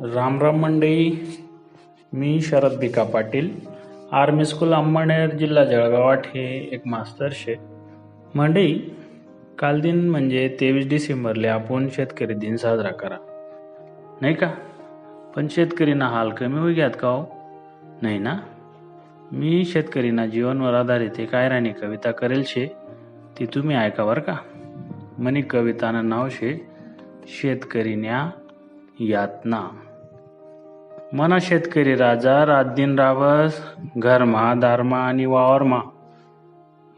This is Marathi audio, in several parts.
राम राम मंडळी मी शरद बिका पाटील. आर्मी स्कूल अंमळनेर जिल्हा जळगावात हे एक मास्तर शे. मंडळी काल दिन म्हणजे तेवीस डिसेंबरले आपण शेतकरी दिन साजरा करा. नाही का? पण शेतकरीना हाल कमी होई घ्यात का हो? नाही ना? मी शेतकरीना जीवनवर आधारित एक आयराणी कविता करेल शे. ती तुम्ही ऐका बरं का? मनी कवितानं नाव शे शेतकरीन्या यातना. मना शेतकरी राजा रात दिन राबस घरमा दारमा आणि वावरमा.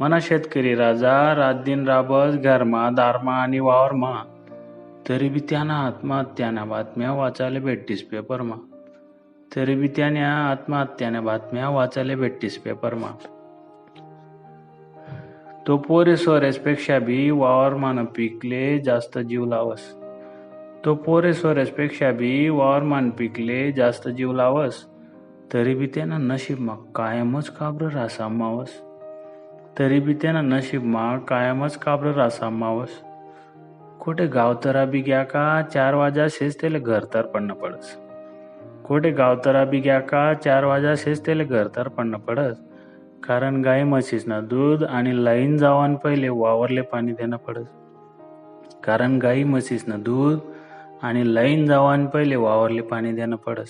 मना शेतकरी राजा रात दिन राबस घरमा दारमा आणि वावरमा. तरी बी त्यानं आत्महत्याना बातम्या वाचायला भेटतीस पेपरमा. तरी बी त्याने आत्महत्याने बातम्या वाचायला भेटतीस पेपरमा. तो पोरे सोरेसपेक्षा बी वावरमान पिकले जास्त जीव लावस. तो पोरे सोरेसपेक्षा बी वावरमान पिकले जास्त जीव लावस तरी बी त्यानं नशीबमा कायमच काब्र रासा मावस. तरी बी त्यानं नशीबमा कायमच काब्र रासा मावस. खोटे गावतरा बी ग्या का चार वाजाशेच त्याला घर तर पडणं पडस. खोटे गावतरा बी ग्या का चार वाजाशेच त्याला घर तर पडणं पडस. कारण गाई म्हशीसनं दूध आणि लाईन जावान पहिले वावरले पाणी देणं पडस. कारण गाई म्हशीसनं दूध आणि लाईन जावान पहिले वावरले पाणी देणं पडस.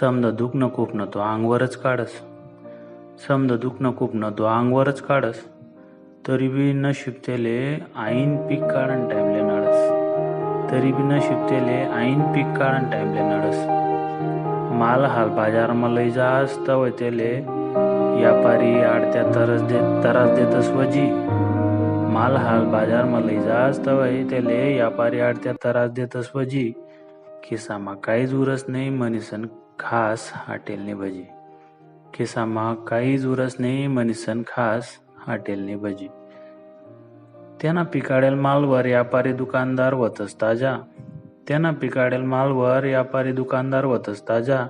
समजा दुखणं खूपनं तो अंगवरच काढस. समजा दुखणं खूपनं तो अंगवरच काढस. तरी बी न त्याले आईन पीक काढण टाईमले नडस. तरी बी न त्याले आईन पीक काढण टाईमले नडस. माल हाल बाजारमा लई जास तवय त्याले व्यापारी आडत्या तरस देत तरास देतस वजी. माल हाल बाजार लई जास तवय त्याले व्यापारी आडत्या त्रास देतस भजी. खिसामा काहीच उरस नाही म्हणीसन खास हाटेलने भजी. खिसामा काहीच उरस नाही म्हणीसन खास हाटेलने भजी. त्यांना पिकाडेल मालवर व्यापारी दुकानदार वतस ताजा. त्यांना पिकाडेल मालवर व्यापारी दुकानदार वतस ताजा.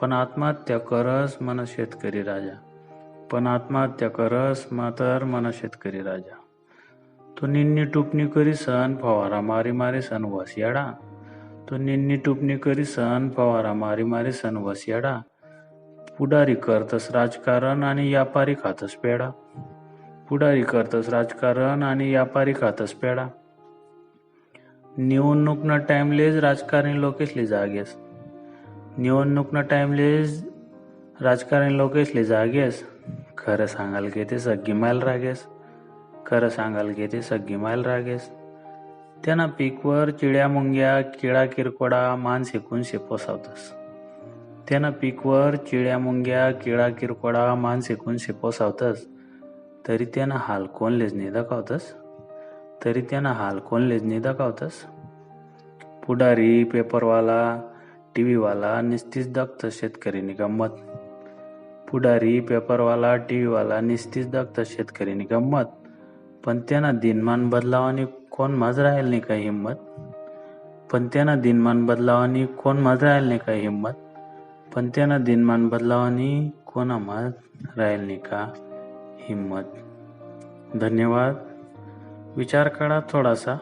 पण आत्महत्या करस मन शेतकरी राजा. पण आत्महत्या करस मातर मन शेतकरी राजा. तो निन्नी टुपणी करी सन फवारा मारी मारी सन वसियाडा। तो निन्नी टुपणी करी सन फवारा मारी मारी सन वसियाडा। पुढारी करतस राजकारण आणि व्यापारी खातस पेडा पुढारी करतस राजकारण आणि व्यापारी खातस पेडा निवडणूकनं टाइमलेच राजकारणी लोकेसले जागेस। निवडणूकनं टाइमलेच राजकारणी लोकेसले जागेस। खरं सांगाल की ते सगळी मायल रागेस। खरं सांगाल की ते सगळी मायल रागेस त्यांना पीकवर चिड्या मुंग्या किडा किरकोडा मान शेकून शेपोसावतस त्यानं पीकवर चिड्या मुंग्या किडा किरकोडा मान शेकून शेपोसावतस तरी त्यानं हाल कोण लेजनी दाखवतस. तरी त्यानं हाल कोण लेजनी दाखवतस. पुढारी पेपरवाला टी व्हीवाला निस्तीच दाखतस शेतकरीनी गंमत पुढारी पेपरवाला टी व्हीवाला निस्तीच दाखतस शेतकरीनी गंमत पण त्यांना दिनमान बदलावानी कोण माझं राहील नाही काही हिंमत? पण त्यांना दिनमान बदलावानी कोण माझं राहील नाही काही हिंमत? पण त्यांना दिनमान बदलावानी कोणा माझ राहील नाही का हिंमत? धन्यवाद. विचार करा थोडासा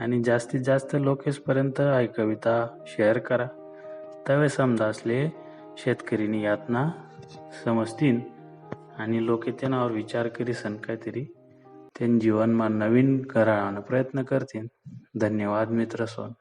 आणि जास्तीत जास्त लोकेसपर्यंत ही कविता शेअर करा. तवे समजा असले शेतकरीनी यातना समजतील आणि लोके त्यानावर विचार करीसन काहीतरी त्यांनी जीवनमा नवीन करायला प्रयत्न करतील धन्यवाद मित्र सोन.